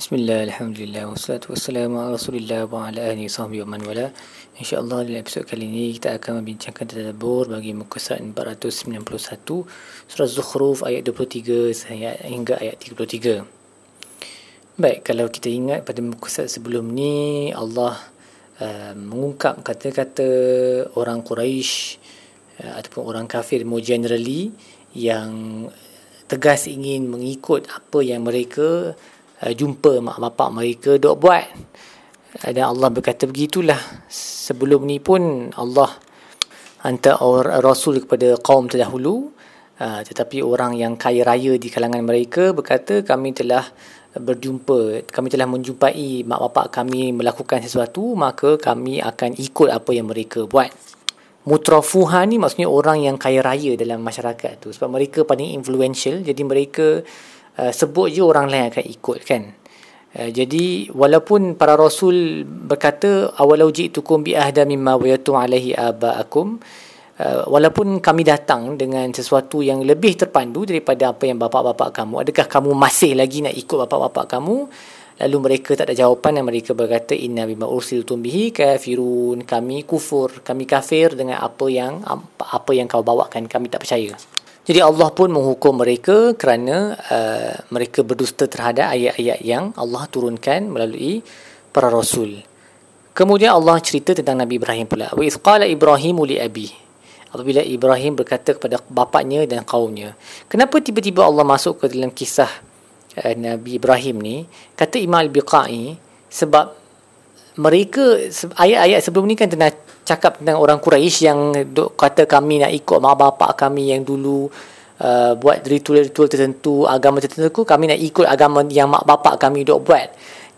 Bismillah, Alhamdulillah, wassalatu wassalamu ala rasulillah wa ala ahli sahbihi wa man wala. InsyaAllah dalam episod kali ini kita akan membincangkan tadabur bagi muka surat 491 Surah Zukhruf ayat 23 saya hingga ayat 33 Baik, kalau kita ingat pada muka surat sebelum ni Allah uh, mengungkap kata-kata orang Quraisy uh, ataupun orang kafir more generally yang tegas ingin mengikut apa yang mereka uh, jumpa mak bapak mereka dok buat. Dan Allah berkata begitulah. Sebelum ni pun Allah hantar rasul kepada kaum terdahulu. Uh, tetapi orang yang kaya raya di kalangan mereka berkata kami telah berjumpa kami telah menjumpai mak bapak kami melakukan sesuatu maka kami akan ikut apa yang mereka buat. Mutrafuha ni maksudnya orang yang kaya raya dalam masyarakat tu. Sebab mereka paling influential. Jadi mereka uh, sebut je orang lain akan ikut kan? Uh, jadi walaupun para rasul berkata awalau ji'tukum bi ahda mimma wayatu alaihi abaakum uh, walaupun kami datang dengan sesuatu yang lebih terpandu daripada apa yang bapa-bapa kamu adakah kamu masih lagi nak ikut bapa-bapa kamu? Lalu mereka tak ada jawapan dan mereka berkata inna bima ursiltum bihi kafirun. Kami kufur kami kafir dengan apa yang apa yang kau bawakan. Kami tak percaya jadi Allah pun menghukum mereka kerana uh, mereka berdusta terhadap ayat-ayat yang Allah turunkan melalui para rasul. Kemudian Allah cerita tentang Nabi Ibrahim pula. Wa qala Ibrahim li abi. Apabila Ibrahim berkata kepada bapaknya dan kaumnya. Kenapa tiba-tiba Allah masuk ke dalam kisah uh, Nabi Ibrahim ni? Kata Imam Al-Biqai sebab mereka ayat-ayat sebelum ni kan tengah cakap tentang orang Quraisy yang duk kata kami nak ikut mak bapak kami yang dulu uh, buat ritual-ritual tertentu agama tertentu kami nak ikut agama yang mak bapak kami duk buat.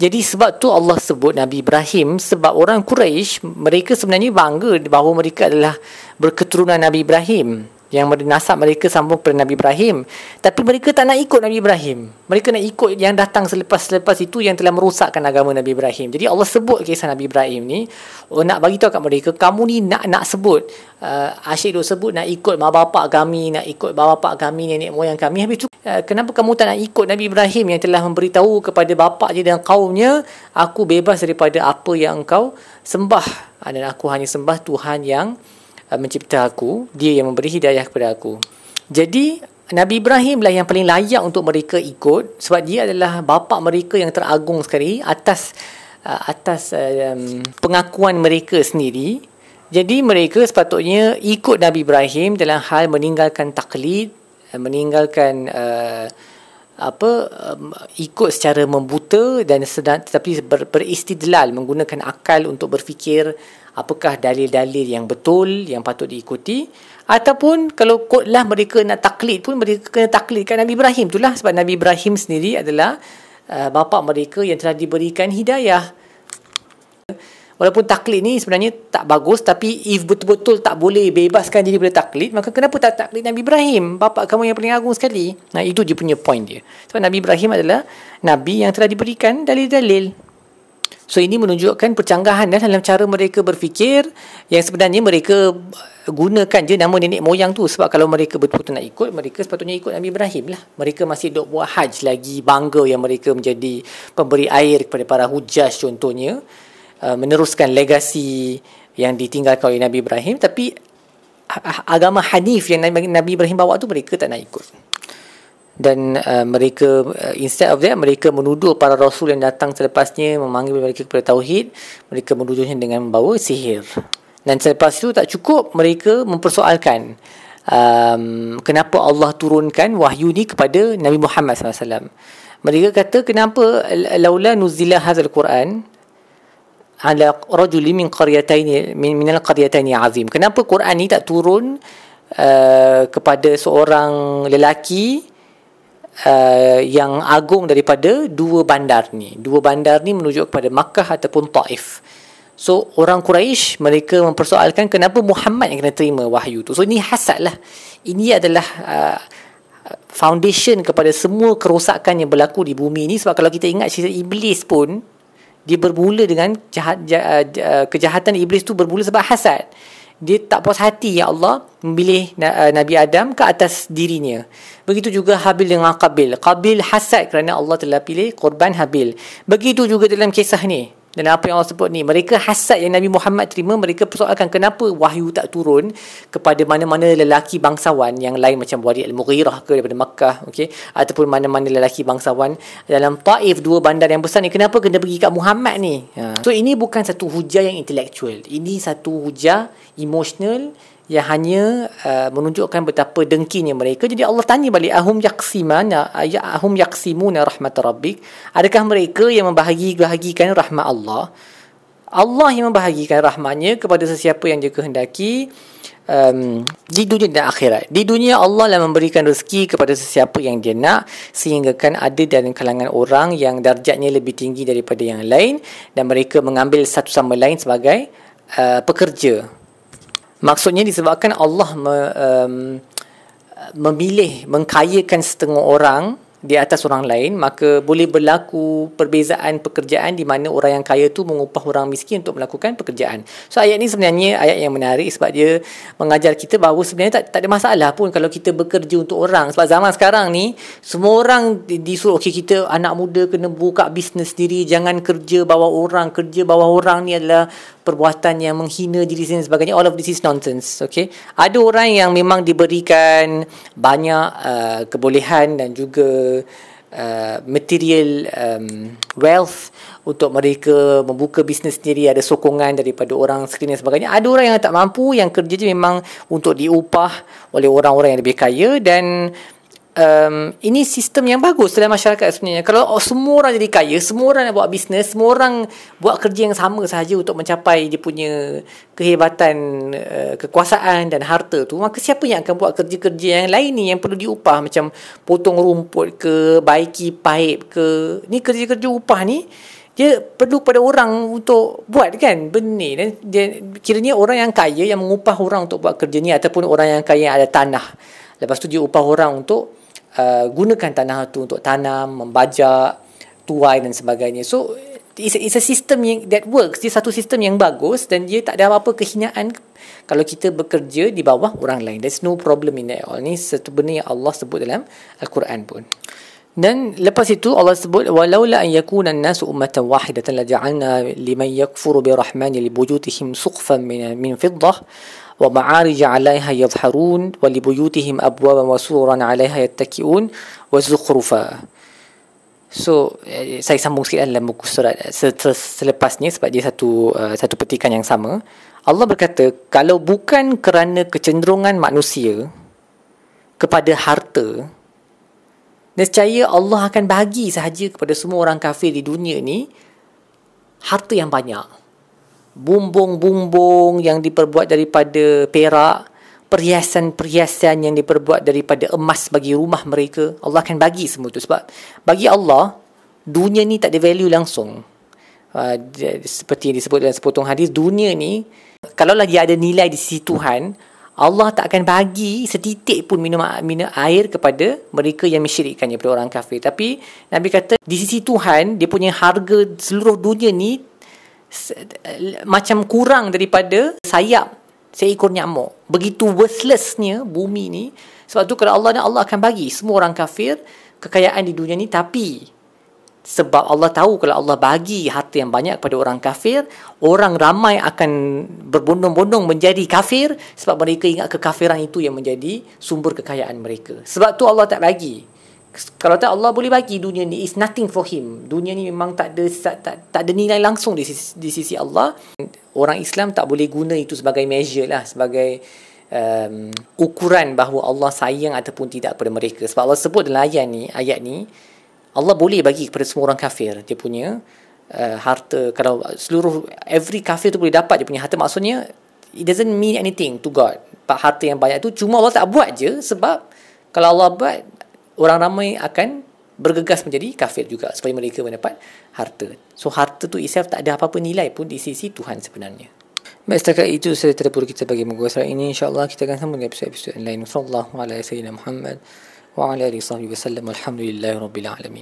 Jadi sebab tu Allah sebut Nabi Ibrahim sebab orang Quraisy mereka sebenarnya bangga bahawa mereka adalah berketurunan Nabi Ibrahim yang nasab mereka sambung kepada Nabi Ibrahim. Tapi mereka tak nak ikut Nabi Ibrahim. Mereka nak ikut yang datang selepas-selepas itu yang telah merosakkan agama Nabi Ibrahim. Jadi Allah sebut kisah Nabi Ibrahim ni oh, nak bagi tahu kat mereka kamu ni nak nak sebut. Uh, asyik duk sebut nak ikut mak bapak kami nak ikut bapak kami nenek moyang kami. Habis tu uh, kenapa kamu tak nak ikut Nabi Ibrahim yang telah memberitahu kepada bapak dia dan kaumnya aku bebas daripada apa yang engkau sembah? Dan aku hanya sembah Tuhan yang Uh, mencipta aku, dia yang memberi hidayah kepada aku. Jadi Nabi Ibrahim lah yang paling layak untuk mereka ikut sebab dia adalah bapa mereka yang teragung sekali atas uh, atas um, pengakuan mereka sendiri. Jadi mereka sepatutnya ikut Nabi Ibrahim dalam hal meninggalkan taklid, uh, meninggalkan uh, apa um, ikut secara membuta dan sedang tetapi ber, beristidlal menggunakan akal untuk berfikir apakah dalil-dalil yang betul yang patut diikuti. Ataupun kalau kotlah mereka nak taklid pun mereka kena taklidkan Nabi Ibrahim. Itulah sebab Nabi Ibrahim sendiri adalah uh, bapa mereka yang telah diberikan hidayah walaupun taklid ni sebenarnya tak bagus tapi if betul-betul tak boleh bebaskan diri daripada taklid maka kenapa tak taklid Nabi Ibrahim bapa kamu yang paling agung sekali? Nah itu dia punya point dia. Sebab Nabi Ibrahim adalah nabi yang telah diberikan dalil-dalil. So ini menunjukkan percanggahan dalam cara mereka berfikir yang sebenarnya mereka gunakan je nama nenek moyang tu. Sebab kalau mereka betul-betul nak ikut mereka sepatutnya ikut Nabi Ibrahim lah. Mereka masih dok buat haj lagi bangga yang mereka menjadi pemberi air kepada para hujaj contohnya uh, meneruskan legasi yang ditinggalkan oleh Nabi Ibrahim tapi agama Hanif yang Nabi Ibrahim bawa tu mereka tak nak ikut. Dan uh, mereka uh, instead of that mereka menuduh para rasul yang datang selepasnya memanggil mereka kepada tauhid mereka menuduhnya dengan membawa sihir. Dan selepas itu tak cukup mereka mempersoalkan um, kenapa Allah turunkan wahyu ni kepada Nabi Muhammad SAW mereka kata kenapa laula nuzila hadzal Quran ala rajul min qaryatain min min al-qaryatain azim kenapa Quran ni tak turun uh, kepada seorang lelaki uh, yang agung daripada dua bandar ni. Dua bandar ni menuju kepada Makkah ataupun Taif. So orang Quraisy mereka mempersoalkan kenapa Muhammad yang kena terima wahyu tu. So ini hasad lah. Ini adalah uh, foundation kepada semua kerosakan yang berlaku di bumi ni sebab kalau kita ingat cerita iblis pun dia bermula dengan jahat, jahat, uh, kejahatan iblis tu bermula sebab hasad dia tak puas hati ya Allah memilih uh, Nabi Adam ke atas dirinya. Begitu juga Habil dengan Qabil. Qabil hasad kerana Allah telah pilih korban Habil. Begitu juga dalam kisah ni. Dan apa yang Allah sebut ni Mereka hasad yang Nabi Muhammad terima Mereka persoalkan kenapa wahyu tak turun Kepada mana-mana lelaki bangsawan Yang lain macam Wadi Al-Mughirah ke Daripada Makkah okay? Ataupun mana-mana lelaki bangsawan Dalam Taif Dua bandar yang besar ni Kenapa kena pergi kat Muhammad ni ha. So ini bukan satu hujah yang intelektual Ini satu hujah emosional yang hanya uh, menunjukkan betapa dengkinya mereka. Jadi Allah tanya balik ahum yaqsimana ya ahum yaqsimuna rahmat rabbik? Adakah mereka yang membahagi-bahagikan rahmat Allah? Allah yang membahagikan rahmatnya kepada sesiapa yang dia kehendaki um, di dunia dan akhirat. Di dunia Allah lah memberikan rezeki kepada sesiapa yang dia nak sehingga kan ada dalam kalangan orang yang darjatnya lebih tinggi daripada yang lain dan mereka mengambil satu sama lain sebagai uh, pekerja Maksudnya disebabkan Allah me, um, memilih mengkayakan setengah orang di atas orang lain maka boleh berlaku perbezaan pekerjaan di mana orang yang kaya tu mengupah orang miskin untuk melakukan pekerjaan. So ayat ni sebenarnya ayat yang menarik sebab dia mengajar kita bahawa sebenarnya tak, tak ada masalah pun kalau kita bekerja untuk orang. Sebab zaman sekarang ni semua orang disuruh okey kita anak muda kena buka bisnes sendiri jangan kerja bawah orang kerja bawah orang ni adalah perbuatan yang menghina diri sendiri sebagainya. All of this is nonsense okay? Ada orang yang memang diberikan banyak uh, kebolehan dan juga uh, material um, wealth untuk mereka membuka bisnes sendiri. Ada sokongan daripada orang sekeliling dan sebagainya. Ada orang yang tak mampu yang kerja je memang untuk diupah oleh orang-orang yang lebih kaya dan um, ini sistem yang bagus dalam masyarakat sebenarnya. Kalau semua orang jadi kaya, semua orang nak buat bisnes, semua orang buat kerja yang sama sahaja untuk mencapai dia punya kehebatan, uh, kekuasaan dan harta tu, maka siapa yang akan buat kerja-kerja yang lain ni yang perlu diupah macam potong rumput ke, baiki paip ke. Ni kerja-kerja upah ni dia perlu pada orang untuk buat kan benda dan dia kiranya orang yang kaya yang mengupah orang untuk buat kerja ni ataupun orang yang kaya yang ada tanah lepas tu dia upah orang untuk uh, gunakan tanah itu untuk tanam, membajak, tuai dan sebagainya. So it's a, it's a system yang that works. Dia satu sistem yang bagus dan dia tak ada apa-apa kehinaan kalau kita bekerja di bawah orang lain. There's no problem in that all. Ni satu benda yang Allah sebut dalam Al-Quran pun. Dan lepas itu Allah sebut walaula an yakuna an-nasu ummatan wahidatan la ja'alna liman yakfuru bi rahmani li buyutihim suqfan min min fiddah ومعارج عليها يظهرون ولبيوتهم أبوابا وسورا عليها يتكئون وزخرفا So eh, saya sambung sikit dalam buku surat selepas ni sebab dia satu uh, satu petikan yang sama. Allah berkata kalau bukan kerana kecenderungan manusia kepada harta nescaya Allah akan bagi sahaja kepada semua orang kafir di dunia ni harta yang banyak bumbung-bumbung yang diperbuat daripada perak, perhiasan-perhiasan yang diperbuat daripada emas bagi rumah mereka, Allah akan bagi semua itu sebab bagi Allah dunia ni tak ada value langsung. Uh, seperti yang disebut dalam sepotong hadis, dunia ni kalau lagi ada nilai di sisi Tuhan, Allah tak akan bagi setitik pun minum, minum air kepada mereka yang mensyirikkannya kepada orang kafir. Tapi Nabi kata di sisi Tuhan dia punya harga seluruh dunia ni macam kurang daripada sayap seekor nyamuk. Begitu worthlessnya bumi ni. Sebab tu kalau Allah Allah akan bagi semua orang kafir kekayaan di dunia ni tapi sebab Allah tahu kalau Allah bagi harta yang banyak kepada orang kafir, orang ramai akan berbondong-bondong menjadi kafir sebab mereka ingat kekafiran itu yang menjadi sumber kekayaan mereka. Sebab tu Allah tak bagi kalau tak Allah boleh bagi dunia ni is nothing for him. Dunia ni memang tak ada tak, tak, tak ada nilai langsung di sisi, di sisi Allah. Orang Islam tak boleh guna itu sebagai measure lah, sebagai um, ukuran bahawa Allah sayang ataupun tidak kepada mereka. Sebab Allah sebut dalam ayat ni, ayat ni Allah boleh bagi kepada semua orang kafir dia punya uh, harta. Kalau seluruh every kafir tu boleh dapat dia punya harta maksudnya it doesn't mean anything to God. Harta yang banyak tu cuma Allah tak buat je sebab kalau Allah buat orang ramai akan bergegas menjadi kafir juga supaya mereka mendapat harta. So harta tu itself tak ada apa-apa nilai pun di sisi Tuhan sebenarnya. Baik setakat itu saya terpuru kita bagi muka surat ini insyaAllah kita akan sambung episod-episod lain. Sallallahu alaihi wa sallam Muhammad wa ala alihi wa sallam alhamdulillahi rabbil alamin.